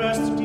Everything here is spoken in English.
rest